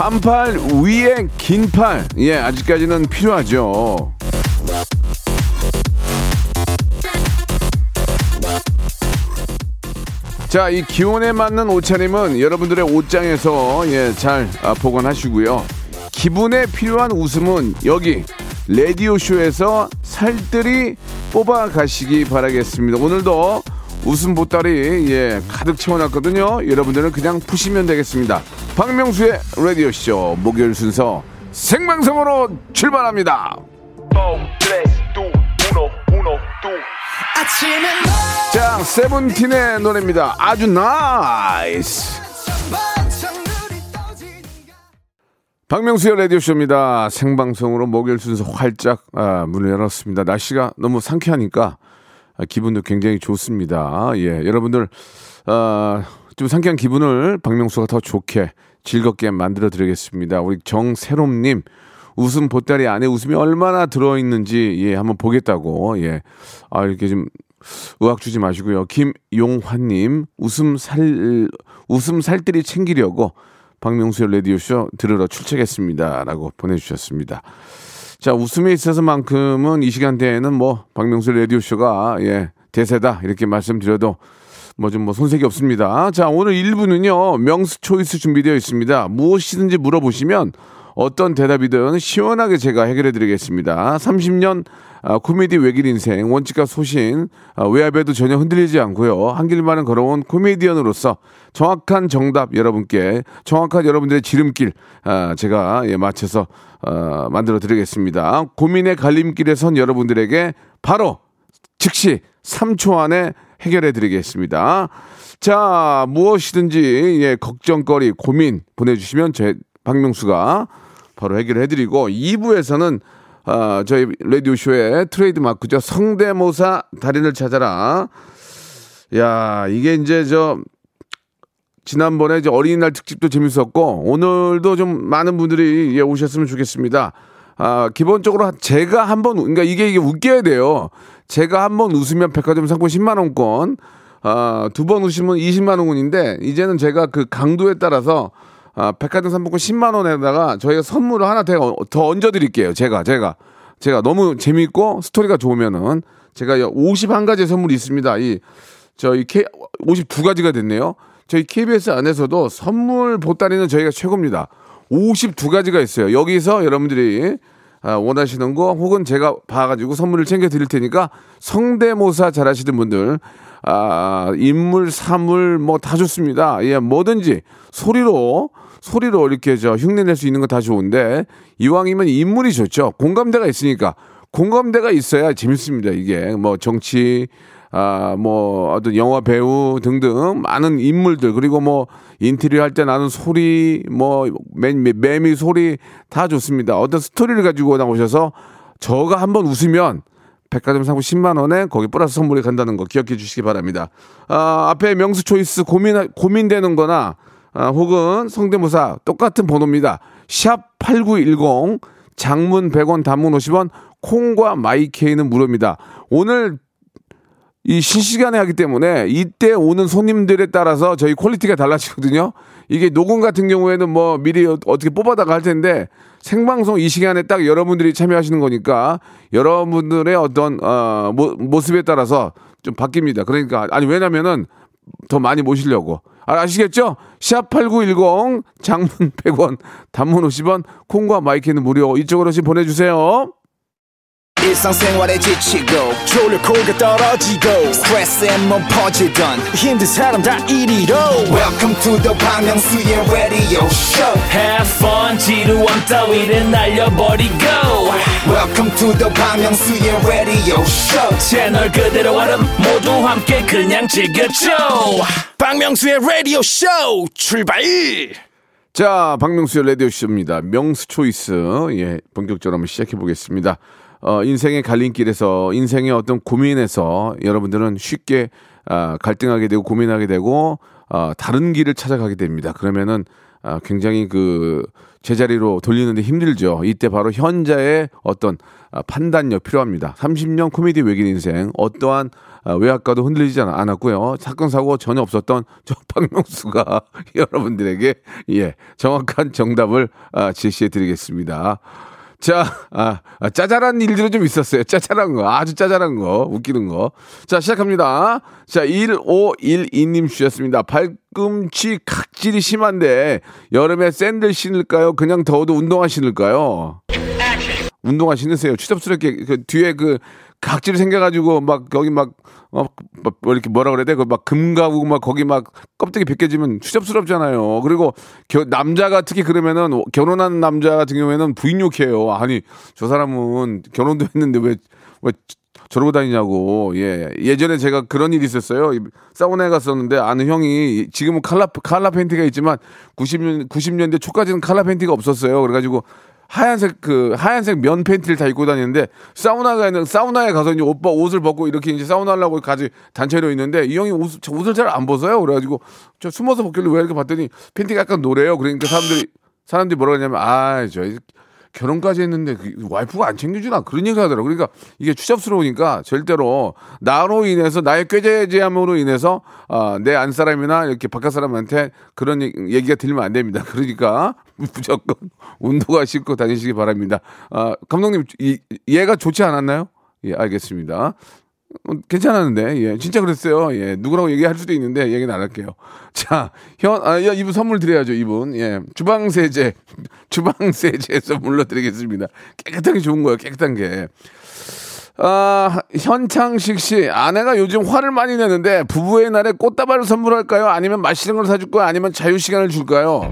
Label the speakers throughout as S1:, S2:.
S1: 반팔 위에 긴 팔. 예, 아직까지는 필요하죠. 자, 이 기온에 맞는 옷차림은 여러분들의 옷장에서 예, 잘 아, 보관하시고요. 기분에 필요한 웃음은 여기 라디오 쇼에서 살뜰히 뽑아 가시기 바라겠습니다. 오늘도 웃음 보따리 예, 가득 채워놨거든요. 여러분들은 그냥 푸시면 되겠습니다. 박명수의 라디오 쇼 목요일 순서 생방송으로 출발합니다. 자, 세븐틴의 노래입니다. 아주 NICE. 박명수의 라디오쇼입니다. 생방송으로 목요일 순서 활짝 아, 문을 열었습니다. 날씨가 너무 상쾌하니까 아, 기분도 굉장히 좋습니다. 예, 여러분들 아, 좀 상쾌한 기분을 박명수가 더 좋게 즐겁게 만들어 드리겠습니다. 우리 정세롬님 웃음 보따리 안에 웃음이 얼마나 들어 있는지 예 한번 보겠다고 예 아 이렇게 좀 의학 주지 마시고요. 김용환님 웃음 살 웃음 살뜰히 챙기려고 박명수의 라디오 쇼 들으러 출첵했습니다라고 보내주셨습니다. 자 웃음에 있어서만큼은 이 시간대에는 뭐 박명수 라디오 쇼가 예 대세다 이렇게 말씀드려도 뭐 좀뭐 손색이 없습니다. 자 오늘 1부는요 명수 초이스 준비되어 있습니다. 무엇이든지 물어보시면 어떤 대답이든 시원하게 제가 해결해 드리겠습니다. 30년 아, 코미디 외길 인생 원칙과 소신 아, 외압에도 전혀 흔들리지 않고요. 한 길만은 걸어온 코미디언으로서 정확한 정답 여러분께 정확한 여러분들의 지름길 아, 제가 예, 맞춰서 어, 만들어 드리겠습니다. 고민의 갈림길에 선 여러분들에게 바로 즉시 3초 안에 해결해 드리겠습니다. 자, 무엇이든지 예, 걱정거리, 고민 보내 주시면 제 박명수가 바로 해결해 드리고 2부에서는 아, 저희 라디오 쇼의 트레이드 마크죠. 성대모사 달인을 찾아라. 야, 이게 이제 저 지난번에 이제 어린이날 특집도 재밌었고 오늘도 좀 많은 분들이 예, 오셨으면 좋겠습니다. 아, 기본적으로 제가 한번 그러니까 이게 이게 웃겨야 돼요. 제가 한번 웃으면 백화점 상품 10만 원권, 아, 두 번 웃으면 20만 원권인데 이제는 제가 그 강도에 따라서 아, 백화점 상품권 10만 원에다가 저희가 선물을 하나 더, 더 얹어 드릴게요. 제가 제가 제가 너무 재미있고 스토리가 좋으면은 제가 51가지 선물이 있습니다. 이 저희 K 52가지가 됐네요. 저희 KBS 안에서도 선물 보따리는 저희가 최고입니다. 52가지가 있어요. 여기서 여러분들이 아, 원하시는 거 혹은 제가 봐가지고 선물을 챙겨 드릴 테니까 성대모사 잘하시는 분들 아, 인물, 사물 뭐 다 좋습니다. 예, 뭐든지 소리로 소리로 이렇게 저 흉내낼 수 있는 거다 좋은데 이왕이면 인물이 좋죠. 공감대가 있으니까 공감대가 있어야 재밌습니다. 이게 뭐 정치 아, 뭐, 어떤 영화 배우 등등 많은 인물들, 그리고 뭐, 인테리어 할 때 나는 소리, 뭐, 매, 매미 소리 다 좋습니다. 어떤 스토리를 가지고 나오셔서 저가 한번 웃으면 백화점 상품 10만 원에 거기 플러스 선물이 간다는 거 기억해 주시기 바랍니다. 아, 앞에 명수 choice 고민, 고민되는 거나, 아, 혹은 성대모사 똑같은 번호입니다. 샵 8910, 장문 100원, 단문 50원, 콩과 마이케이는 무료입니다. 오늘 이 실시간에 하기 때문에 이때 오는 손님들에 따라서 저희 퀄리티가 달라지거든요. 이게 녹음 같은 경우에는 뭐 미리 어떻게 뽑아다가 할 텐데 생방송 이 시간에 딱 여러분들이 참여하시는 거니까 여러분들의 어떤 어, 모, 모습에 따라서 좀 바뀝니다. 그러니까 아니 왜냐면은 더 많이 모시려고 아, 아시겠죠? 샵 8910 장문 100원 단문 50원 콩과 마이케이는 무료 이쪽으로 좀 보내주세요.
S2: 일상생활에 지치고, 졸려 코가 떨어지고, 스트레스에 몸 퍼지던, 힘든 사람 다 이리로. welcome to the Bang Myung-soo's radio show
S3: Have fun 지루함 따위를 날려버리고
S2: welcome to the Bang Myung-soo's radio show
S3: 채널 그대로 얼음 모두 함께 그냥 즐겨줘
S4: 박명수의 라디오 쇼 출발!
S1: 자, 박명수의 라디오 쇼입니다. 명수 초이스. 예, 본격적으로 한번 시작해 보겠습니다. 어, 인생의 갈림길에서, 인생의 어떤 고민에서 여러분들은 쉽게 아, 갈등하게 되고 고민하게 되고, 아, 다른 길을 찾아가게 됩니다. 그러면은 아, 굉장히 그 제자리로 돌리는데 힘들죠. 이때 바로 현자의 어떤 아, 판단력 필요합니다. 30년 코미디 외길 인생 어떠한 아, 외학과도 흔들리지 않- 않았고요. 사건 사고 전혀 없었던 저 박명수가 여러분들에게 예 정확한 정답을 아, 제시해 드리겠습니다. 자, 아, 아, 짜잘한 일들이 좀 있었어요. 짜잘한 거, 아주 짜잘한 거, 웃기는 거. 자, 시작합니다. 자, 1512님 주셨습니다. 발꿈치 각질이 심한데, 여름에 샌들 신을까요? 그냥 더워도 운동화 신을까요? 운동화 신으세요. 추접스럽게, 그 뒤에 그 각질이 생겨가지고, 막, 여기 막, 어, 뭐, 뭐 이렇게 뭐라 그래야 돼? 그막 금가고 막 거기 막 껍데기 벗겨지면 추접스럽잖아요. 그리고 겨, 남자가 특히 그러면은 결혼한 남자 같은 경우에는 부인 욕해요. 아니, 저 사람은 결혼도 했는데 왜, 왜 저러고 다니냐고. 예. 예전에 제가 그런 일이 있었어요. 이 사우나에 갔었는데 아는 형이 지금은 칼라, 칼라 팬티가 있지만 90년, 90년대 초까지는 칼라 팬티가 없었어요. 그래가지고 하얀색 그 하얀색 면 팬티를 다 입고 다니는데 사우나가 있는 사우나에 가서 이제 오빠 옷을 벗고 이렇게 이제 사우나 하려고 같이 단체로 있는데 이 형이 옷, 저 옷을 잘 안 벗어요. 그래가지고 저 숨어서 벗길래 왜 이렇게 봤더니 팬티가 약간 노래요. 그러니까 사람들이 사람들이 뭐라 그러냐면 아 저 결혼까지 했는데 그 와이프가 안 챙겨주나 그런 얘기를 하더라고. 그러니까 이게 추잡스러우니까 절대로 나로 인해서 나의 꾀죄죄함으로 인해서 아, 내안 사람이나 이렇게 바깥 사람한테 그런 얘기- 얘기가 들리면 안 됩니다. 그러니까 무조건 운동화 신고 다니시기 바랍니다. 아, 감독님 이, 얘가 좋지 않았나요? 예, 알겠습니다. 어, 괜찮았는데, 예, 진짜 그랬어요. 예, 누구라고 얘기할 수도 있는데, 얘기는 안 할게요. 자, 현, 아, 야, 이분 선물 드려야죠, 이분. 예, 주방세제, 주방세제 선물로 드리겠습니다. 깨끗한 게 좋은 거예요, 깨끗한 게. 아, 현창식 씨, 아내가 요즘 화를 많이 내는데, 부부의 날에 꽃다발을 선물할까요? 아니면 맛있는 걸 사줄까요? 아니면 자유시간을 줄까요?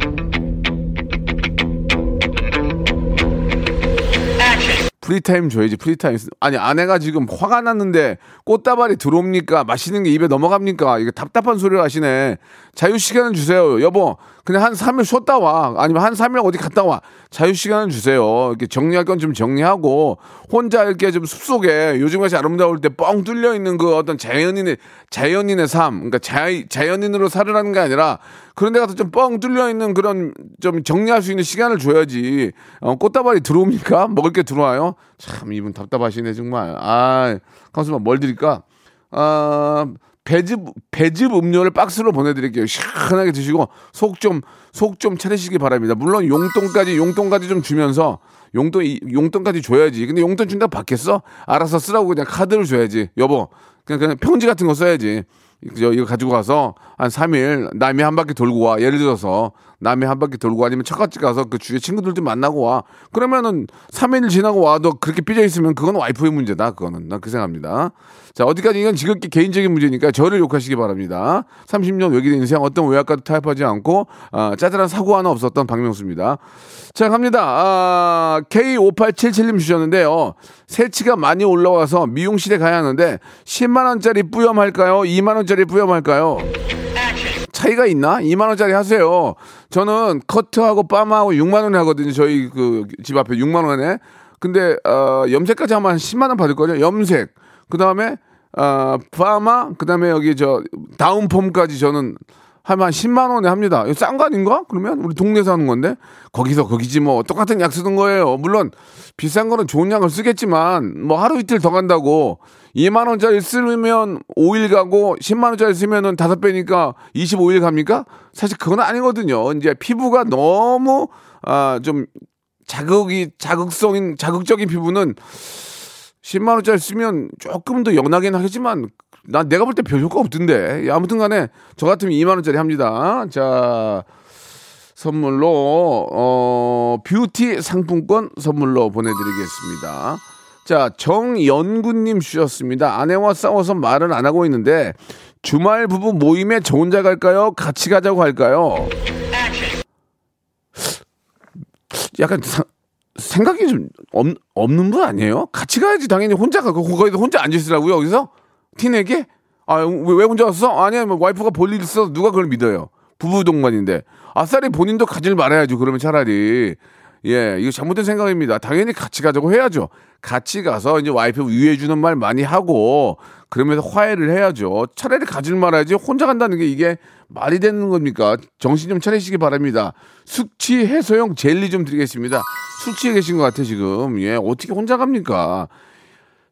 S1: free time 줘야지 free time. 아니 아내가 지금 화가 났는데 꽃다발이 들어옵니까? 맛있는 게 입에 넘어갑니까? 이게 답답한 소리를 하시네. 자유 시간을 주세요. 여보 그냥 한 3일 쉬었다 와 아니면 한 3일 어디 갔다 와 자유 시간을 주세요 이렇게 정리할 건 좀 정리하고 혼자 이렇게 좀 숲속에 요즘같이 아름다울 때 뻥 뚫려 있는 그 어떤 자연인의 자연인의 삶 그러니까 자, 자연인으로 살으라는 게 아니라 그런 데 가서 좀 뻥 뚫려 있는 그런 좀 정리할 수 있는 시간을 줘야지. 어, 꽃다발이 들어옵니까? 먹을 게 들어와요? 참 이분 답답하시네 정말. 아, 가수만 뭘 드릴까? 아, 배즙 배즙 음료를 박스로 보내드릴게요. 시원하게 드시고 속 좀 속 좀 차리시기 바랍니다. 물론 용돈까지 용돈까지 좀 주면서 용돈 이- 용돈까지 줘야지. 근데 용돈 준다 받겠어? 알아서 쓰라고 그냥 카드를 줘야지. 여보, 그냥 그냥 편지 같은 거 써야지. 이거 가지고 가서 한 3일 남해 한 바퀴 돌고 와. 예를 들어서 남해 한 바퀴 돌고 아니면 처갓집 가서 그 주위에 친구들도 만나고 와. 그러면은 3일 지나고 와도 그렇게 삐져 있으면 그건 와이프의 문제다. 그거는 난그 생각합니다. 자 어디까지 이건 지극히 개인적인 문제니까 저를 욕하시기 바랍니다. 30년 외길 인생 어떤 외압과도 타협하지 않고 아, 짜잘한 사고 하나 없었던 박명수입니다. 자 갑니다. 아, K5877님 주셨는데요. 새치가 많이 올라와서 미용실에 가야 하는데 10만 원짜리 뿌염할까요? 2만 원짜리 뿌염할까요? 차이가 있나? 2만 원짜리 하세요. 저는 커트하고 빠마하고 6만 원에 하거든요. 저희 그 집 앞에 6만 원에. 근데 어, 염색까지 하면 한 10만 원 받을 거죠. 염색. 그다음에 어, 파마 그다음에 여기 저 다운펌까지 저는 하면 한 10만 원에 합니다. 싼 거 아닌가? 그러면 우리 동네에서 하는 건데 거기서 거기지 뭐 똑같은 약 쓰는 거예요. 물론 비싼 거는 좋은 약을 쓰겠지만 뭐 하루 이틀 더 간다고 2만 원짜리 쓰면 5일 가고 10만 원짜리 쓰면은 다섯 배니까 25일 갑니까? 사실 그건 아니거든요. 이제 피부가 너무 아 좀 자극이 자극성인 자극적인 피부는 10만 원짜리 쓰면 조금 더 연하긴 하겠지만 난 내가 볼 때 별 효과 없던데. 예, 아무튼 간에 저 같으면 2만 원짜리 합니다. 자, 선물로 어 뷰티 상품권 선물로 보내 드리겠습니다. 자, 정연구 님 주셨습니다. 아내와 싸워서 말을 안 하고 있는데 주말 부부 모임에 저 혼자 갈까요? 같이 가자고 할까요? 약간 사- 생각이 좀 없, 없는 분 아니에요? 같이 가야지 당연히 혼자 가고 거기서 혼자 앉아 있으라고요 여기서 티내게 아왜 왜 혼자 왔어? 아니야 뭐 와이프가 볼 일 있어 누가 그걸 믿어요? 부부 동반인데 아싸리 본인도 가질 말아야죠. 그러면 차라리 예 이거 잘못된 생각입니다. 당연히 같이 가자고 해야죠. 같이 가서 이제 와이프 위해주는 말 많이 하고 그러면서 화해를 해야죠. 차라리 가질 말아야지 혼자 간다는 게 이게 말이 되는 겁니까? 정신 좀 차리시기 바랍니다. 숙취 해소용 젤리 좀 드리겠습니다. 술 취해 계신 것 같아 지금. 예 어떻게 혼자 갑니까?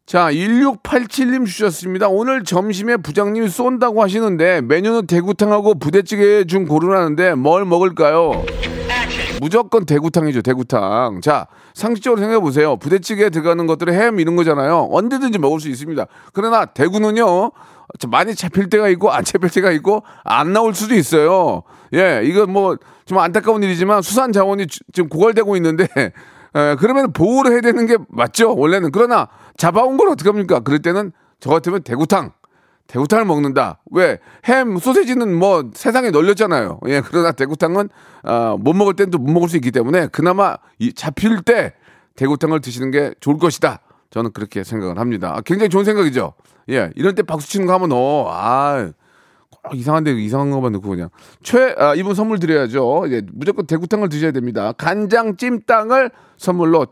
S1: 자, 1687님 주셨습니다. 오늘 점심에 부장님이 쏜다고 하시는데 메뉴는 대구탕하고 부대찌개 중 고르라는데 뭘 먹을까요? 무조건 대구탕이죠, 대구탕. 자, 상식적으로 생각해 보세요. 부대찌개에 들어가는 것들은 햄 이런 거잖아요. 언제든지 먹을 수 있습니다. 그러나 대구는요, 많이 잡힐 때가 있고 안 잡힐 때가 있고 안 나올 수도 있어요. 예, 이거 뭐 좀 안타까운 일이지만 수산 자원이 주- 지금 고갈되고 있는데 에, 그러면 보호를 해야 되는 게 맞죠, 원래는. 그러나 잡아온 걸 어떡합니까? 그럴 때는 저 같으면 대구탕. 대구탕을 먹는다. 왜? 햄, 소세지는 뭐 세상에 널렸잖아요. 예, 그러나 대구탕은 아, 못 먹을 땐 또 못 먹을 수 있기 때문에 그나마 이 잡힐 때 대구탕을 드시는 게 좋을 것이다. 저는 그렇게 생각을 합니다. 아, 굉장히 좋은 생각이죠. 예, 이런 때 박수 치는 거 하면 어, 아, 꼭 이상한데 이상한 것만 넣고 그냥 최 아, 이분 선물 드려야죠. 예, 무조건 대구탕을 드셔야 됩니다. 간장 찜닭을 선물로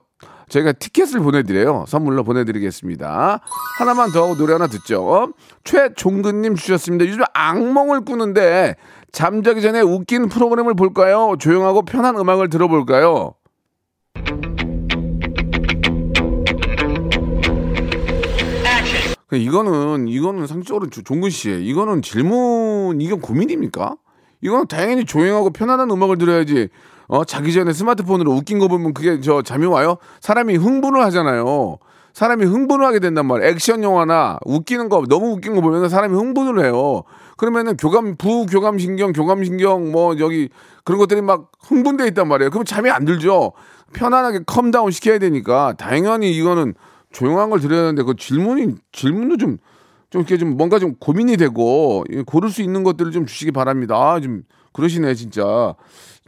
S1: 저희가 티켓을 보내드려요. 선물로 보내드리겠습니다. 하나만 더 하고 노래 하나 듣죠. 최종근님 주셨습니다. 요즘 악몽을 꾸는데 잠자기 전에 웃긴 프로그램을 볼까요? 조용하고 편한 음악을 들어볼까요? 그 이거는 이거는 상식적으로 조- 종근 씨 이거는 질문 이건 고민입니까? 이건 당연히 조용하고 편안한 음악을 들어야지. 어 자기 전에 스마트폰으로 웃긴 거 보면 그게 저 잠이 와요? 사람이 흥분을 하잖아요. 사람이 흥분을 하게 된단 말이에요. 액션 영화나 웃기는 거 너무 웃긴 거 보면 사람이 흥분을 해요. 그러면은 교감 부교감 신경, 교감 신경 뭐 여기 그런 것들이 막 흥분돼 있단 말이에요. 그러면 잠이 안 들죠. 편안하게 calm down 시켜야 되니까 당연히 이거는 조용한 걸 들어야 되는데 그 질문이 질문도 좀좀 이렇게 좀 뭔가 좀 고민이 되고 이 고를 수 있는 것들을 좀 주시기 바랍니다. 아, 좀 그러시네 진짜.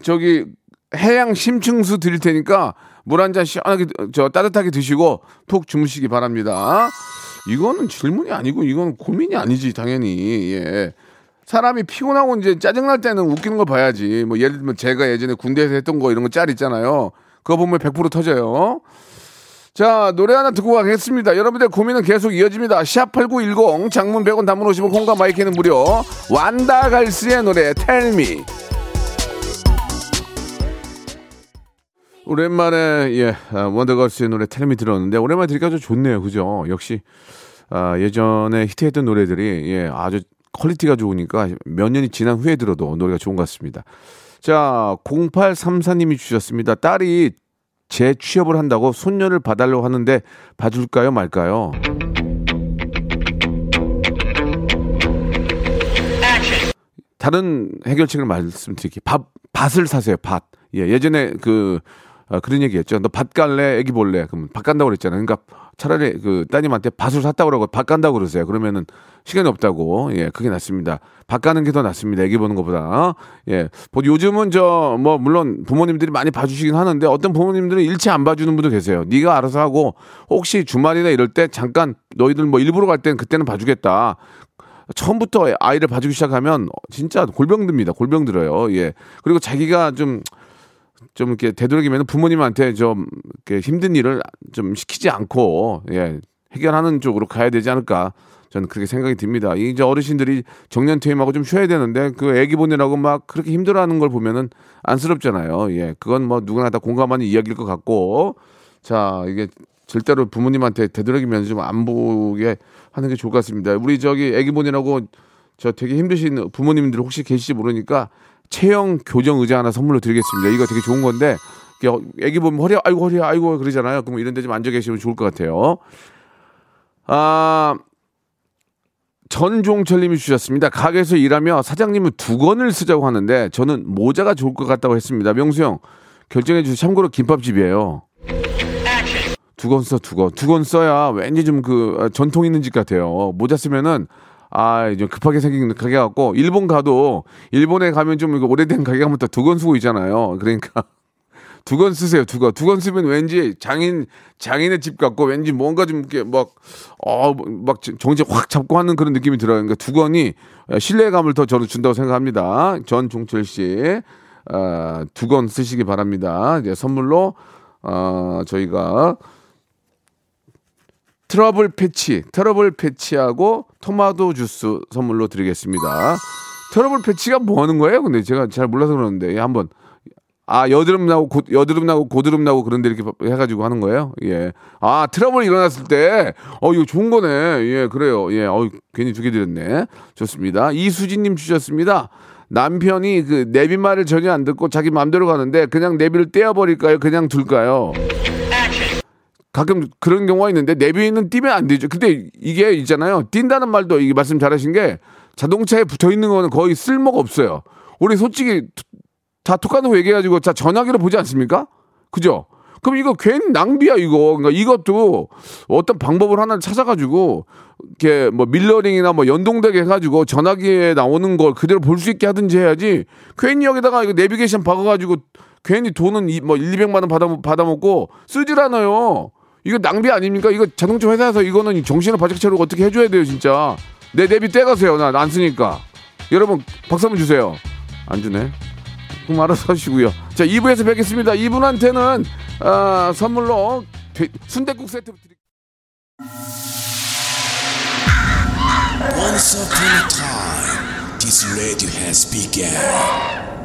S1: 저기 해양 심층수 드릴 테니까 물 한 잔 시원하게 저 따뜻하게 드시고 푹 주무시기 바랍니다. 이거는 질문이 아니고 이거는 고민이 아니지 당연히. 예. 사람이 피곤하고 이제 짜증날 때는 웃기는 걸 봐야지. 뭐 예를 들면 제가 예전에 군대에서 했던 거 이런 거 짤 있잖아요. 그거 보면 100% 터져요. 자, 노래 하나 듣고 가겠습니다. 여러분들 고민은 계속 이어집니다. 샵8910 장문 100원 단문 50원 콩과 마이크는 무료. 원더걸스의 노래 Tell Me. 오랜만에 예 아, 원더걸스의 노래 Tell Me 들었는데 오랜만에 들으니까 좀 좋네요. 그죠? 역시 아, 예전에 히트했던 노래들이 예 아주 퀄리티가 좋으니까 몇 년이 지난 후에 들어도 노래가 좋은 것 같습니다. 자, 0834님이 주셨습니다. 딸이 재취업을 한다고 손녀를 봐달라고 하는데 봐줄까요 말까요? 다른 해결책을 말씀드릴게요. 밥, 밭을 사세요, 밭. 예, 예전에 그, 아, 그런 얘기 했죠. 너 밭 갈래, 애기 볼래? 그러면 밭 간다고 그랬잖아요. 그러니까 차라리 그 따님한테 밭을 샀다고 그러고 밭 간다고 그러세요. 그러면은 시간이 없다고. 예, 그게 낫습니다. 밭 가는 게 더 낫습니다. 애기 보는 것보다. 예. 뭐 요즘은 저, 뭐, 물론 부모님들이 많이 봐주시긴 하는데 어떤 부모님들은 일체 안 봐주는 분도 계세요. 네가 알아서 하고 혹시 주말이나 이럴 때 잠깐 너희들 뭐 일부러 갈 땐 그때는 봐주겠다. 처음부터 아이를 봐주기 시작하면 진짜 골병 듭니다. 골병 들어요. 예. 그리고 자기가 좀, 좀 이렇게 되도록이면 부모님한테 좀 이렇게 힘든 일을 좀 시키지 않고, 예. 해결하는 쪽으로 가야 되지 않을까. 저는 그렇게 생각이 듭니다. 이제 어르신들이 정년 퇴임하고 좀 쉬어야 되는데 그 애기 보내라고 막 그렇게 힘들어하는 걸 보면은 안쓰럽잖아요. 예. 그건 뭐 누구나 다 공감하는 이야기일 것 같고. 자, 이게 절대로 부모님한테 되도록이면 좀 안 보게 하는 게 좋을 것 같습니다. 우리 저기 애기 보내라고 저 되게 힘드신 부모님들 혹시 계실지 모르니까 체형 교정 의자 하나 선물로 드리겠습니다. 이거 되게 좋은 건데 애기 보면 허리 아이고 허리 아이고 그러잖아요. 그럼 이런 데 좀 앉아 계시면 좋을 것 같아요. 아 전종철님이 주셨습니다. 가게에서 일하며 사장님은 두건을 쓰자고 하는데 저는 모자가 좋을 것 같다고 했습니다. 명수 형 결정해 주세요. 참고로 김밥집이에요. 두건 써, 두 건. 두건 써야 왠지 좀 그 전통 있는 집 같아요. 모자 쓰면은 아, 좀 급하게 생긴 가게 같고 일본 가도 일본에 가면 좀 오래된 가게 가면 또 두 건 쓰고 있잖아요. 그러니까 두 건 쓰세요. 두 건. 두 건 쓰면 왠지 장인 장인의 집 같고 왠지 뭔가 좀 이렇게 막 어 막 정지 확 잡고 하는 그런 느낌이 들어요. 그러니까 두 건이 신뢰감을 더 저는 준다고 생각합니다. 전 종철 씨. 어, 두건 쓰시기 바랍니다. 이제 선물로 어, 저희가 트러블 패치, 트러블 패치하고 토마토 주스 선물로 드리겠습니다. 트러블 패치가 뭐 하는 거예요? 근데 제가 잘 몰라서 그러는데 예, 한번 아 여드름 나고 고, 여드름 나고 고드름 나고 그런데 이렇게 해가지고 하는 거예요. 예. 아 트러블 일어났을 때 어 이거 좋은 거네. 예 그래요. 예. 어 괜히 두 개 드렸네. 좋습니다. 이수진님 주셨습니다. 남편이 그 내비 말을 전혀 안 듣고 자기 마음대로 가는데 그냥 내비를 떼어버릴까요? 그냥 둘까요? 가끔 그런 경우가 있는데 내비는 띄면 안 되죠. 근데 이게 있잖아요. 뛴다는 말도 이게 말씀 잘하신 게 자동차에 붙어 있는 거는 거의 쓸모가 없어요. 우리 솔직히 다거 얘기해가지고 자 전화기로 보지 않습니까? 그죠? 그럼 이거 괜히 낭비야 이거. 그러니까 이것도 어떤 방법을 하나 찾아가지고 이렇게 뭐 밀러링이나 뭐 연동되게 해가지고 전화기에 나오는 걸 그대로 볼 수 있게 하든지 해야지. 괜히 여기다가 이거 내비게이션 박아가지고 괜히 돈은 이, 뭐 1, 200만 원 받아 받아먹고 쓰질 않아요. 이거 낭비 아닙니까? 이거 자동차 회사에서 이거는 정신을 바짝 차리고 어떻게 해줘야 돼요 진짜. 내 내비 떼가세요. 나안 쓰니까. 여러분 박수 한번 주세요. 안 주네. 그럼 알아서 하시고요. 자 2부에서 뵙겠습니다. 이분한테는 아, 선물로 순대국 세트 드릴게요.
S4: Once upon a time, this radio has begun.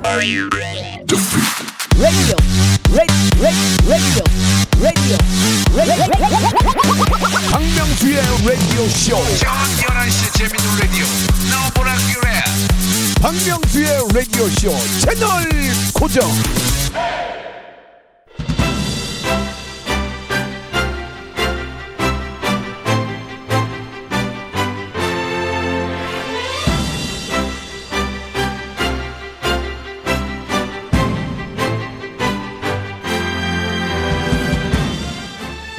S5: radio, radio, radio, radio, radio.
S1: 박명수의 라디오 쇼.
S6: 저녁 11시 재밌는 라디오 너보라 그래
S1: 박명수의 라디오 쇼 채널 고정.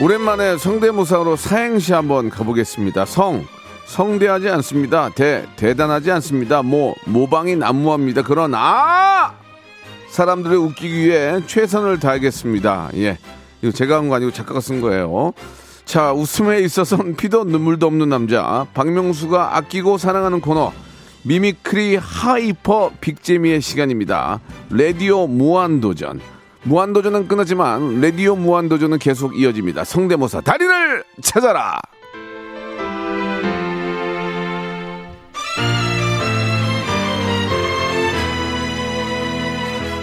S1: 오랜만에 성대모사로 사행시 한번 가보겠습니다. 성 성대하지 않습니다. 대 대단하지 않습니다. 모 모방이 난무합니다. 그러나 사람들을 웃기기 위해 최선을 다하겠습니다. 예, 이거 제가 한 거 아니고 작가가 쓴 거예요. 자, 웃음에 있어서는 피도 눈물도 없는 남자 박명수가 아끼고 사랑하는 코너 mimicry hyper 빅재미의 시간입니다. 라디오 무한도전. 무한도전은 끝나지만 라디오 무한도전은 계속 이어집니다. 성대모사 달인을 찾아라.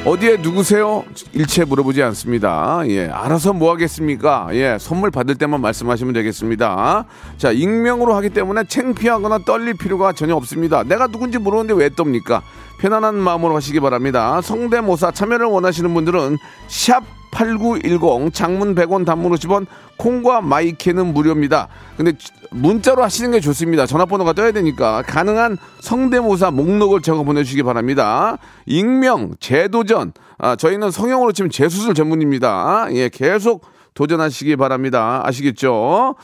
S1: 어디에 누구세요? 일체 물어보지 않습니다. 예, 알아서 뭐 하겠습니까? 예, 선물 받을 때만 말씀하시면 되겠습니다. 자, 익명으로 하기 때문에 창피하거나 떨릴 필요가 전혀 없습니다. 내가 누군지 모르는데 왜 떱니까? 편안한 마음으로 하시기 바랍니다. 성대모사 참여를 원하시는 분들은 샵 8910 장문 100원 단문 50원 콩과 마이케는 무료입니다. 근데 문자로 하시는 게 좋습니다. 전화번호가 떠야 되니까 가능한 성대모사 목록을 적어 보내주시기 바랍니다. 익명, 재도전. 아, 저희는 성형으로 치면 재수술 전문입니다. 예, 계속 도전하시기 바랍니다. 아시겠죠?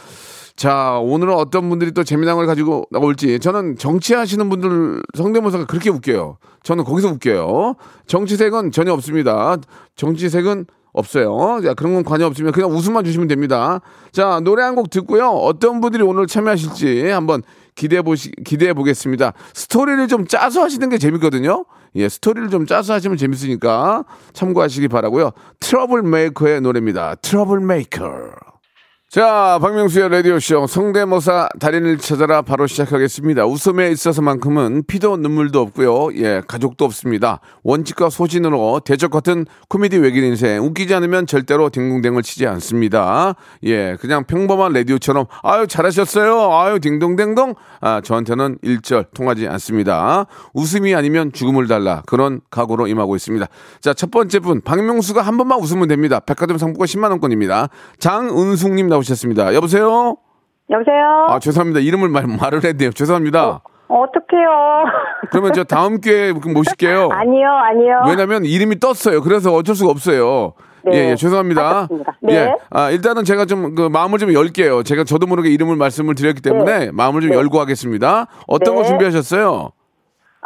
S1: 자, 오늘은 어떤 분들이 또 재미난 걸 가지고 나올지. 저는 정치하시는 분들 성대모사가 그렇게 웃겨요. 저는 거기서 웃겨요. 정치색은 전혀 없습니다. 정치색은 없어요. 자, 그런 건 관여 없으면 그냥 웃음만 주시면 됩니다. 자, 노래 한 곡 듣고요. 어떤 분들이 오늘 참여하실지 한번 기대해 보시, 기대해 보겠습니다. 스토리를 좀 짜서 하시는 게 재밌거든요. 예, 스토리를 좀 짜서 하시면 재밌으니까 참고하시기 바라고요. 트러블 메이커의 노래입니다. 트러블 메이커. 자, 박명수의 라디오쇼 성대모사 달인을 찾아라 바로 시작하겠습니다. 웃음에 있어서만큼은 피도 눈물도 없고요. 예, 가족도 없습니다. 원칙과 소신으로 대쪽 같은 코미디 외길 인생 웃기지 않으면 절대로 딩동댕을 치지 않습니다. 예, 그냥 평범한 라디오처럼 아유 잘하셨어요. 아유 딩동댕동. 아, 저한테는 일절 통하지 않습니다. 웃음이 아니면 죽음을 달라 그런 각오로 임하고 있습니다. 자, 첫 번째 분 박명수가 한 번만 웃으면 됩니다. 백화점 상품권 10만 원권입니다. 장은숙님 나오셨습니다. 여보세요?
S7: 여보세요?
S1: 아, 죄송합니다. 이름을 말, 말을 돼요. 죄송합니다.
S7: 어떡해요?
S1: 그러면 저 다음 기회에 모실게요.
S7: 아니요, 아니요.
S1: 왜냐면 이름이 떴어요. 그래서 어쩔 수가 없어요.
S7: 네.
S1: 예, 예, 죄송합니다.
S7: 네.
S1: 예. 아, 일단은 제가 좀 그 마음을 좀 열게요. 제가 저도 모르게 이름을 말씀을 드렸기 때문에 마음을 좀
S7: 네.
S1: 열고 하겠습니다. 어떤 거
S7: 네.
S1: 준비하셨어요?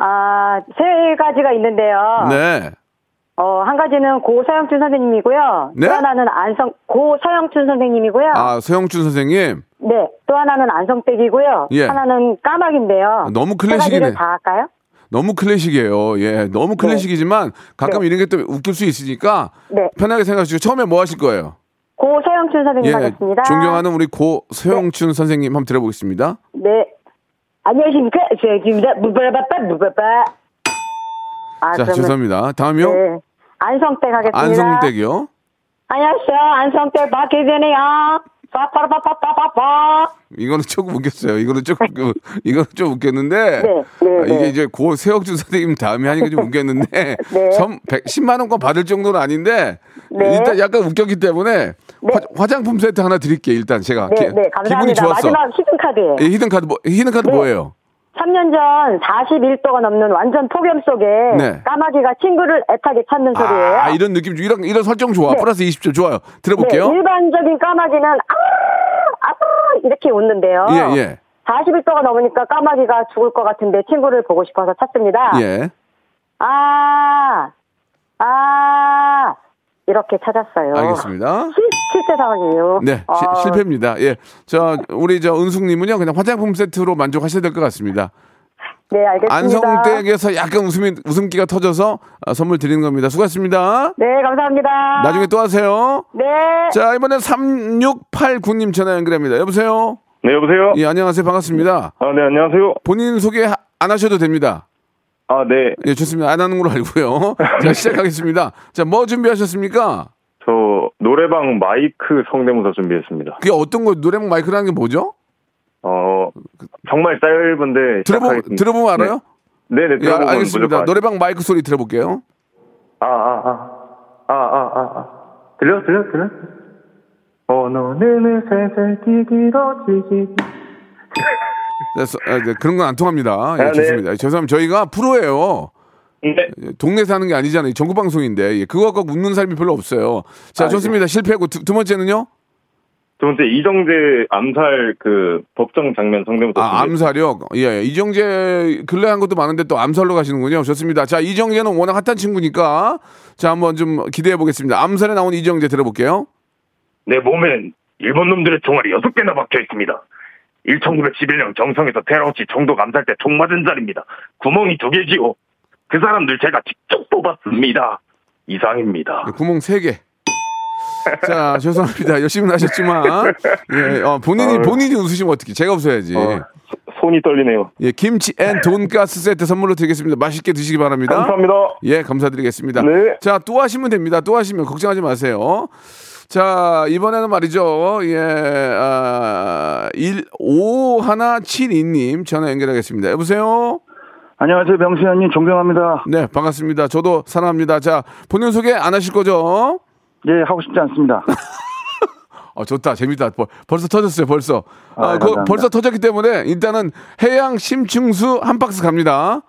S7: 아, 세 가지가 있는데요.
S1: 네.
S7: 어, 한 가지는 고 서영춘 선생님이고요.
S1: 네?
S7: 또 하나는 안성, 고 서영춘 선생님이고요.
S1: 아, 서영준 선생님.
S7: 네. 또 하나는 안성댁이고요.
S1: 예.
S7: 하나는 까마귀인데요.
S1: 너무
S7: 세 가지를
S1: 클래식이네.
S7: 다 할까요?
S1: 너무 클래식이에요. 예, 너무 클래식이지만 가끔
S7: 네.
S1: 이런 게 또 웃길 수 있으니까
S7: 네.
S1: 편하게 생각하시고 처음에 뭐 하실 거예요?
S7: 고 서영춘 선생님
S1: 예,
S7: 하겠습니다.
S1: 존경하는 우리 고 서영춘 선생님 한번 들어보겠습니다.
S7: 네. 안녕하십니까. 서영춘입니다. 무바라바빠, 무바바. 아,
S1: 자,
S7: 그러면-
S1: 죄송합니다. 다음이요.
S7: 네. 안성댁 하겠습니다.
S1: 안성댁이요.
S7: 안녕하세요. 안성댁 박혜진이요. 빠빠라빠빠빠빠.
S1: 이거는 조금 웃겼어요. 이거는 조금 그, 이거는 좀 웃겼는데
S7: 네, 네,
S1: 아, 이게
S7: 네.
S1: 이제 고 세혁준 선생님 다음에 하니까 좀 웃겼는데
S7: 네.
S1: 선 100, 10만 원권 받을 정도는 아닌데
S7: 네.
S1: 일단 약간 웃겼기 때문에 화, 장품 세트 하나 드릴게요. 일단 제가
S7: 네,
S1: 기,
S7: 네,
S1: 분이. 좋았어.
S7: 마지막 히든 카드예요.
S1: 예, 히든 카드 뭐 히든 카드
S7: 네.
S1: 뭐예요?
S7: 3년 전 41도가 넘는 완전 폭염 속에
S1: 네.
S7: 까마귀가 친구를 애타게 찾는 소리예요.
S1: 아, 이런 느낌 이런 이런 설정 좋아.
S7: 네.
S1: 플러스 20점 좋아요.
S7: 네,
S1: 들어볼게요.
S7: 일반적인 까마귀는 아, 아 이렇게 웃는데요.
S1: 예, 예.
S7: 41도가 넘으니까 까마귀가 죽을 것 같은데 친구를 보고 싶어서 찾습니다.
S1: 예.
S7: 아, 아, 이렇게 찾았어요.
S1: 알겠습니다.
S7: 실, 실제 상황이에요.
S1: 네, 시-
S7: 아,
S1: 실패입니다. 예. 저 우리 저 은숙님은요 그냥 화장품 세트로 만족하셔야 될 것 같습니다.
S7: 네, 알겠습니다.
S1: 안성댁에서 약간 웃음이 웃음기가 터져서 아, 선물 드리는 겁니다. 수고하셨습니다.
S7: 네, 감사합니다.
S1: 나중에 또 하세요.
S7: 네.
S1: 자, 이번엔 3689님 전화 연결합니다. 여보세요?
S8: 네, 여보세요?
S1: 예, 안녕하세요. 반갑습니다.
S8: 아, 네, 안녕하세요.
S1: 본인 소개 하- 안 하셔도 됩니다.
S8: 아, 네.
S1: 예, 좋습니다. 안 하는 걸로 알고요. 자, 시작하겠습니다. 자, 뭐 준비하셨습니까?
S8: 저 노래방 마이크 성대모사 준비했습니다.
S1: 그게 어떤 거, 노래방 마이크라는 게 뭐죠?
S8: 어, 정말 짧은데.
S1: 들어보. 들어보면 알아요?
S8: 네, 네,
S1: 예,
S8: 들어보면
S1: 알겠습니다. 노래방 마이크 소리 들어볼게요.
S8: 아, 아, 아. 아, 아, 아, 아. 들려, 들려, 들려? 어느 눈을 살살 뒤집어지기.
S1: 네, 서- 아, 네, 그런 건 안 통합니다. 예,
S8: 아, 네.
S1: 좋습니다. 죄송합니다. 저희가 프로예요.
S8: 네.
S1: 예, 동네에서 하는 게 아니잖아요. 전국 방송인데. 예, 그거 갖고 웃는 사람이 별로 없어요. 자,
S8: 아,
S1: 좋습니다. 실패하고 두, 두 번째는요?
S8: 두 번째, 이정재 암살 그 법정 장면 성대모사.
S1: 아. 암살력. 예, 예. 이정재 근래 한 것도 많은데 또 암살로 가시는군요. 좋습니다. 자, 이정재는 워낙 핫한 친구니까 자, 한번 좀 기대해 보겠습니다. 암살에 나온 이정재 들어볼게요.
S8: 내 몸엔 일본 놈들의 총알이 여섯 개나 박혀 있습니다. 1911년 정성에서 테러치 총독 암살 때총 맞은 자리입니다. 구멍이 두 개지요. 그 사람들 제가 직접 뽑았습니다. 이상입니다.
S1: 예, 구멍 세 개 자, 죄송합니다. 열심히 하셨지만, 예, 어, 본인이,
S8: 아유.
S1: 본인이 웃으시면 어떻게, 제가 웃어야지.
S8: 어, 손이 떨리네요.
S1: 예, 김치 and 돈가스 세트 선물로 드리겠습니다. 맛있게 드시기 바랍니다.
S8: 감사합니다.
S1: 예, 감사드리겠습니다.
S8: 네.
S1: 자, 또 하시면 됩니다. 또 하시면 걱정하지 마세요. 자, 이번에는 말이죠. 예, 아, 1, 5, 하나, 7, 2님 전화 연결하겠습니다. 여보세요?
S9: 안녕하세요, 명수현님 존경합니다.
S1: 네, 반갑습니다. 저도 사랑합니다. 자, 본인 소개 안 하실 거죠?
S9: 예, 하고 싶지 않습니다.
S1: 어, 좋다. 재밌다. 벌, 벌써 터졌어요, 벌써.
S9: 아,
S1: 아, 그. 벌써 터졌기 때문에 일단은 해양 심층수 한 박스 갑니다.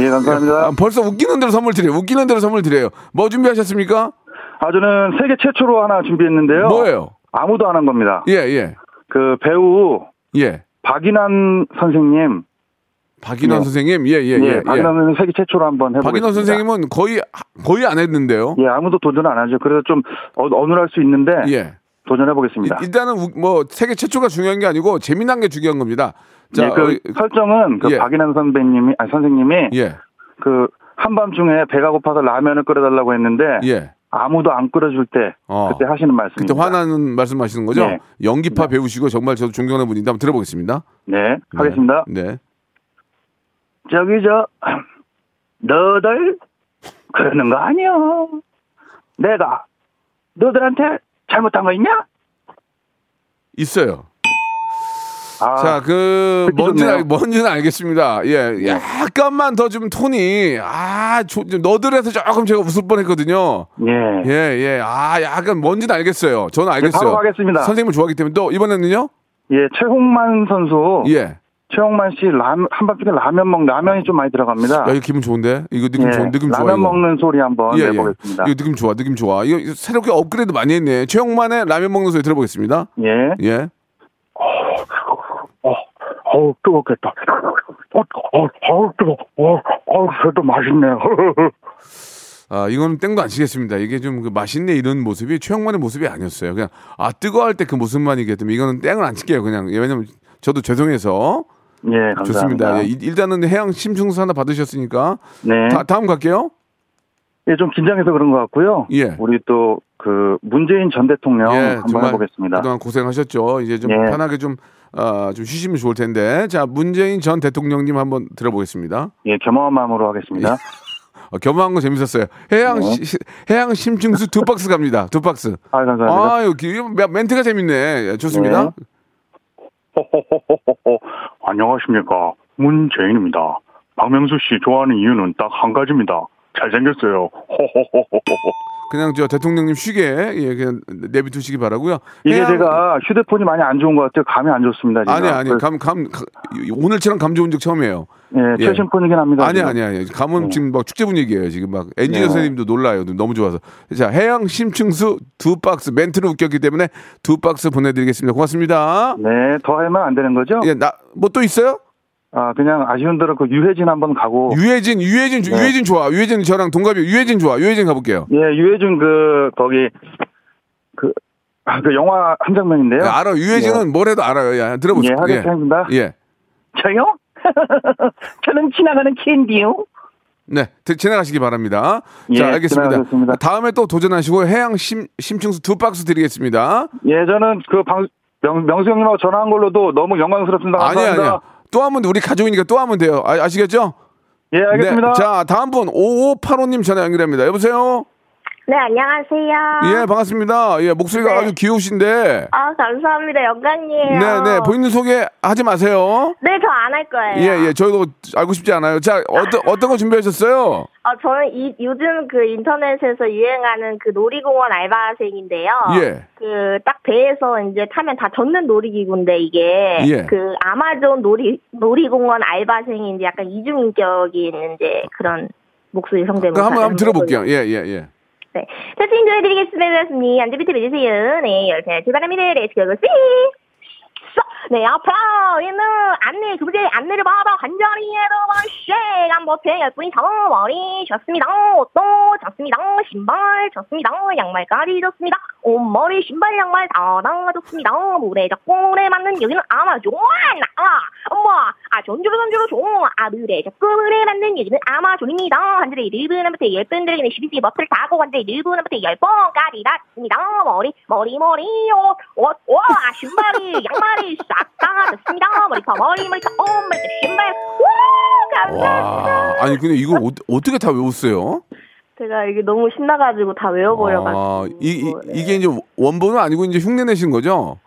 S9: 예, 감사합니다.
S1: 아, 벌써 웃기는 대로 선물 드려요. 웃기는 대로 선물 드려요. 뭐 준비하셨습니까?
S9: 아, 저는 세계 최초로 하나 준비했는데요.
S1: 뭐예요?
S9: 아무도 안 한 겁니다.
S1: 예, 예.
S9: 그 배우
S1: 예.
S9: 박인환 선생님.
S1: 박인원
S9: 네.
S1: 선생님, 예, 예,
S9: 예,
S1: 예.
S9: 박인환 선생님 세계 최초로 한번 해보겠습니다.
S1: 박인원 선생님은 거의 거의 안 했는데요.
S9: 예, 아무도 도전 안 하죠. 그래서 좀 어, 어눌할 수 있는데
S1: 예.
S9: 도전해 보겠습니다.
S1: 일- 일단은 우- 뭐 세계 최초가 중요한 게 아니고 재미난 게 중요한 겁니다. 자,
S9: 예, 그
S1: 어,
S9: 설정은 그
S1: 예.
S9: 박인환 선배님이 아니 선생님이
S1: 예,
S9: 그 한밤중에 배가 고파서 라면을 끓여달라고 했는데
S1: 예.
S9: 아무도 안 끓여줄 때
S1: 어.
S9: 그때 하시는 말씀입니다.
S1: 그때 화나는 말씀하시는 거죠?
S9: 네.
S1: 연기파 배우시고 정말 저도 존경하는 분인데 한번 들어보겠습니다.
S9: 네, 하겠습니다.
S1: 네.
S9: 저기 저 너들 그러는 거 아니야. 내가 너들한테 잘못한 거 있냐?
S1: 있어요.
S9: 아,
S1: 자, 그
S9: 좋네요.
S1: 알, 뭔지는 알겠습니다. 예, 약간만 더 좀 톤이 아, 조, 너들에서 조금 제가 웃을 뻔 했거든요.
S9: 예.
S1: 예, 예. 아, 약간 뭔지는 알겠어요. 저는 알겠어요.
S9: 바로 하겠습니다.
S1: 선생님을 좋아하기 때문에 또 이번에는요?
S9: 예, 최홍만 선수.
S1: 예.
S9: 최홍만 씨 라면 한밤중에 라면 먹 라면이 좀 많이 들어갑니다.
S1: 야, 이거 기분 좋은데? 이거 느낌
S9: 예,
S1: 좋은 느낌 좋아
S9: 라면
S1: 이거.
S9: 먹는 소리 한번
S1: 예, 예.
S9: 내보겠습니다.
S1: 이거 느낌 좋아, 느낌 좋아. 이거 새롭게 업그레이드 많이 했네. 최영만의 라면 먹는 소리 들어보겠습니다.
S9: 예.
S1: 예.
S9: 어, 어우 뜨겁겠다. 어, 어, 어우 뜨거. 어, 어우 그래도 맛있네요.
S1: 아, 이거는 땡도 안 치겠습니다. 이게 좀 그 맛있네 이런 모습이 최영만의 모습이 아니었어요. 그냥 아 뜨거워할 때 그 모습만 이기 때문에 이거는 땡을 안 칠게요. 그냥 왜냐면 저도 죄송해서
S9: 예, 감사합니다.
S1: 좋습니다. 예, 일- 일단은 해양 심층수 하나 받으셨으니까
S9: 네.
S1: 다, 다음 갈게요.
S9: 예, 좀 긴장해서 그런 것 같고요.
S1: 예.
S9: 우리 또 그 문재인 전 대통령
S1: 예,
S9: 한번
S1: 정말
S9: 해보겠습니다.
S1: 그동안 고생하셨죠. 이제 좀
S9: 예.
S1: 편하게 좀, 아, 좀 쉬시면 좋을 텐데. 자, 문재인 전 대통령님 한번 들어보겠습니다.
S9: 예, 겸허한 마음으로 하겠습니다.
S1: 어, 겸허한 거 재밌었어요. 해양,
S9: 네.
S1: 시- 해양 심층수 두 박스 갑니다. 두 박스.
S9: 아, 감사합니다.
S1: 아유, 기- 멘- 멘트가 재밌네. 예, 좋습니다.
S9: 네. 안녕하십니까. 문재인입니다. 박명수 씨 좋아하는 이유는 딱 한 가지입니다. 잘생겼어요. 호호호호호.
S1: 그냥 저 대통령님 쉬게, 예, 그냥 내비두시기 바라고요
S9: 이게
S1: 해양-
S9: 제가 휴대폰이 많이 안 좋은 것 같아요. 감이 안 좋습니다.
S1: 아니, 아니, 감, 감, 감- 오늘처럼 감 좋은 적 처음이에요.
S9: 예,
S1: 예.
S9: 최신 폰이긴 합니다.
S1: 아니. 아니 아니 감은
S9: 네.
S1: 지금 막 축제 분위기예요 지금 막 엔지니어
S9: 네.
S1: 선생님도 놀라요 너무 좋아서 자 해양 심층수 두 박스 멘트를 웃겼기 때문에 두 박스 보내드리겠습니다 고맙습니다
S9: 네, 더 하면 안 되는 거죠?
S1: 예 나 뭐 또 있어요
S9: 아, 그냥 아쉬운 대로 그 유해진 한번 가고.
S1: 유해진 유해진
S9: 네.
S1: 유해진 좋아 유해진 저랑 동갑이 유해진 좋아 유해진 가볼게요
S9: 예, 유해진 그, 거기, 그, 아, 그 영화 한 장면인데요.
S1: 예, 알아 유해진은 뭘 해도 알아요 야
S9: 예,
S1: 들어보세요
S9: 하겠습니다.
S1: 예.
S9: 저요? 저는 지나가는 캔디요.
S1: 네, 드- 지나가시기 바랍니다.
S9: 예,
S1: 자, 알겠습니다.
S9: 지나가겠습니다.
S1: 다음에 또 도전하시고 해양 심, 심층수 두 박스 드리겠습니다.
S9: 예, 저는 그 방, 명, 명수 형님하고 전화한 걸로도 너무 영광스럽습니다. 감사합니다.
S1: 아니야. 또 하면 우리 가족이니까 또 하면 돼요. 아, 시겠죠
S9: 예, 알겠습니다.
S1: 네. 자, 다음 분 5585님 전화 연결합니다. 여보세요?
S7: 네, 안녕하세요.
S1: 예, 반갑습니다. 예, 목소리가
S7: 네.
S1: 아주 귀여우신데.
S7: 아, 감사합니다. 영광이에요.
S1: 네, 네. 본인 소개 하지 마세요.
S7: 네, 저 안 할 거예요.
S1: 예, 예. 저희도 알고 싶지 않아요. 자, 어떤 어떤 거 준비하셨어요?
S7: 어, 저는 이, 요즘 그 인터넷에서 유행하는 그 놀이공원 알바생인데요.
S1: 예.
S7: 그 딱 배에서 이제 타면 다 젖는 놀이기구인데 이게
S1: 예.
S7: 그 아마존 놀이 놀이공원 알바생인데 약간 이중인격인 이제 그런 목소리 성대모사.
S1: 그 한번 한번 들어볼게요. 예, 예, 예.
S7: 네. 테스트 인조해드리겠습니다. 습니다 안전비트 해주세요. 네, 열차 출발합니다. 렛츠고 고 네, 앞으로 있는 안내, 그분의 안내를 받아 간절히 해도 시간 못해 예쁜이 머리 좋습니다. 옷도 좋습니다. 신발 좋습니다. 양말까지 좋습니다. 옷머리, 신발, 양말 다 좋습니다. 물에 적군에 맞는 여기는 아마존 나와. 엄마, 아, 전주로 전주로 종. 아, 물에 적군에 맞는 여기는 아마존입니다. 한 줄에 1분부터 10분들에게는 12시 버스를 타고 한 줄에 1분부터 10번까지 닿습니다. 머리, 머리, 머리, 옷, 옷, 옷, 아, 신발이, 양말이 싹다 좋습니다. 머리카, 머리, 머리카, 옷, 머리카, 신발. 우 감사합니다.
S1: 와, 아니 근데 이걸 어, 어떻게 다 외웠어요?
S7: 제가 이게 너무 신나가지고 다 외워버려가지고.
S1: 아, 이, 이,
S7: 네.
S1: 이게 이제 원본은 아니고 이제 흉내 내신 거죠?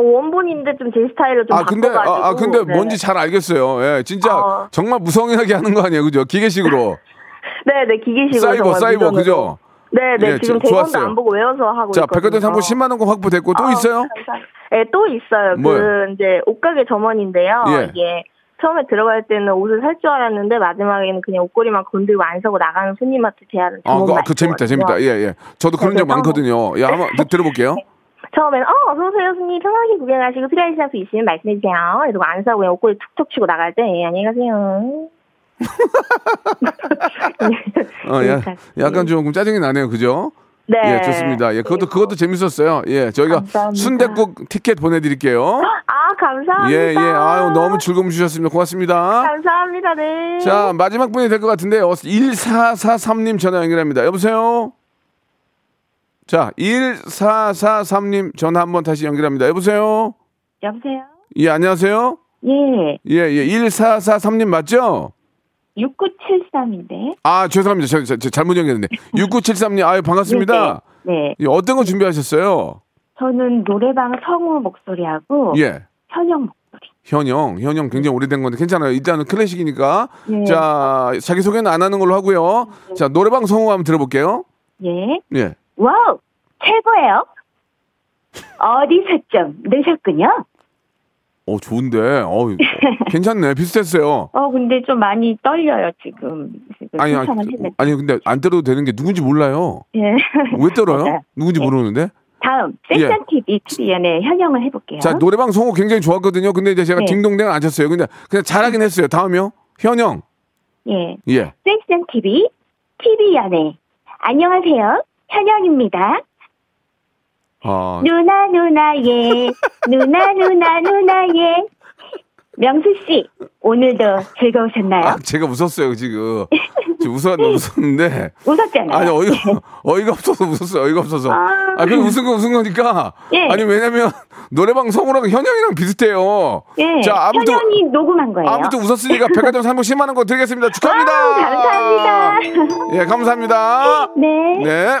S7: 어, 원본인데 좀 제 스타일로 좀
S1: 아 근데
S7: 바꿔가지고.
S1: 아, 아, 근데
S7: 네.
S1: 뭔지 잘 알겠어요. 예, 진짜
S7: 어.
S1: 정말 무성의하게 하는 거 아니에요, 그죠? 기계식으로
S7: 네 네 기계식으로
S1: 사이버 사이버. 그죠?
S7: 네 네
S1: 예,
S7: 지금
S1: 저-
S7: 대본도
S1: 좋았어요.
S7: 안 보고 외워서 하고
S1: 자,
S7: 있거든요.
S1: 백화점 상품 10만 원권 확보됐고 또
S7: 아,
S1: 있어요?
S7: 감사합니다. 네, 또 있어요.
S1: 뭐요?
S7: 그 이제 옷가게 점원인데요.
S1: 예.
S7: 이게 처음에 들어갈 때는 옷을 살 줄 알았는데 마지막에는 그냥 옷걸이만 건들고 안 사고 나가는 손님한테 대하는
S1: 아, 그, 아, 그 재밌다, 재밌다. 예, 예. 저도 그런 적 많거든요. 예, 한번 드- 들어볼게요.
S7: 처음에는 어 어서 오세요 손님 편하게 구경하시고 필요하신 상품 있으면 말씀해 주세요. 이러고 안 사고 그냥 옷걸이 툭툭 치고 나갈 때 예, 안녕히 가세요.
S1: 어, 야. 약간 조금 짜증이 나네요, 그죠?
S7: 네.
S1: 예, 좋습니다. 예, 그것도 그것도 재밌었어요. 예, 저희가. 순대국 티켓 보내드릴게요.
S7: 아 감사합니다.
S1: 예, 예. 아유, 너무 즐거움 주셨습니다. 고맙습니다.
S7: 감사합니다. 네.
S1: 자, 마지막 분이 될 것 같은데, 1443님 전화 연결합니다. 여보세요? 자, 1443님 전화 한번 다시 연결합니다. 여보세요?
S10: 여보세요?
S1: 예, 안녕하세요?
S10: 예,
S1: 예, 예. 1443님 맞죠?
S10: 6973인데.
S1: 아, 죄송합니다. 저, 저, 저 잘못 연결했네. 6973님, 아유, 반갑습니다.
S10: 네.
S1: 예, 어떤 거 준비하셨어요?
S10: 저는 노래방 성우 목소리하고
S1: 예.
S10: 현영 목소리.
S1: 현영, 현영 굉장히 오래된 건데 괜찮아요. 일단은 클래식이니까.
S10: 예.
S1: 자, 자기소개는 안 하는 걸로 하고요. 자, 노래방 성우 한번 들어볼게요.
S10: 예.
S1: 예.
S10: Wow! 최고예요. 어디서 좀 노셨군요.
S1: 어, 좋은데. 어, 괜찮네. 비슷했어요.
S10: 어, 근데 좀 많이 떨려요, 지금. 지금
S1: 아니, 아니,
S10: 했는데.
S1: 아니, 근데 안 떨어도 되는 게 누군지 몰라요.
S10: 예.
S1: 왜 떨어요?
S10: 맞아요.
S1: 누군지
S10: 네.
S1: 모르는데.
S10: 다음,
S1: 예.
S10: 섹션 TV TVN의 현영을 해볼게요.
S1: 자, 노래방 성우 굉장히 좋았거든요. 근데 이제 제가
S10: 네.
S1: 딩동댕 안 쳤어요. 근데 그냥 잘하긴 했어요. 다음이요. 현영.
S10: 예.
S1: 예.
S10: 섹션 TV, TV 안에 안녕하세요. 현영입니다.
S1: 어,
S10: 누나 누나 예 누나 누나 누나 예 명수 씨 오늘도 즐거우셨나요?
S1: 아, 제가 웃었어요, 지금. 지금 웃었, 웃었는데.
S10: 웃었잖아요.
S1: 아니, 어이가, 어이가 없어서 웃었어요, 어이가 없어서.
S10: 아.
S1: 아, 그럼 웃은 거 웃은 거니까.
S10: 예.
S1: 아니, 왜냐면, 노래방 성우랑 현영이랑 비슷해요.
S10: 예,
S1: 자, 아무튼.
S10: 현영이 녹음한 거예요.
S1: 아무튼 웃었으니까 백화점 상품 10만원 거 드리겠습니다. 축하합니다.
S10: 아, 감사합니다.
S1: 예, 감사합니다.
S10: 네.
S1: 네.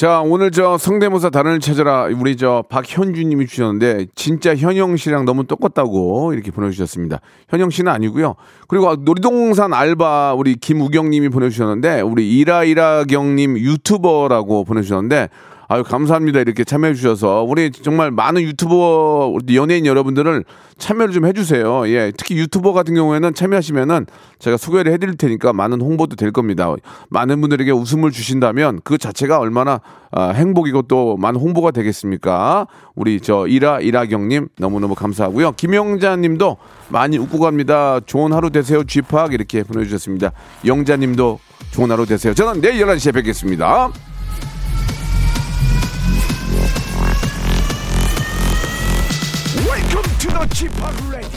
S1: 자, 오늘 저 성대모사 달인을 찾아라 우리 저 박현주 님이 주셨는데 진짜 현영 씨랑 너무 똑같다고 이렇게 보내 주셨습니다. 현영 씨는 아니고요. 그리고 놀이동산 알바 우리 김우경 님이 보내 주셨는데 우리 이라이라경 님 유튜버라고 보내 주셨는데 아유 감사합니다 이렇게 참여해 주셔서 우리 정말 많은 유튜버 연예인 여러분들을 참여를 좀 해주세요. 예, 특히 유튜버 같은 경우에는 참여하시면은 제가 소개를 해드릴 테니까 많은 홍보도 될 겁니다. 많은 분들에게 웃음을 주신다면 그 자체가 얼마나 아, 행복이고 또 많은 홍보가 되겠습니까? 우리 저 이라 이라경님 너무너무 감사하고요. 김영자님도 많이 웃고 갑니다. 좋은 하루 되세요. 쥐팍 이렇게 보내주셨습니다. 영자님도 좋은 하루 되세요. 저는 내일 11시에 뵙겠습니다.
S2: To the Chip Radio.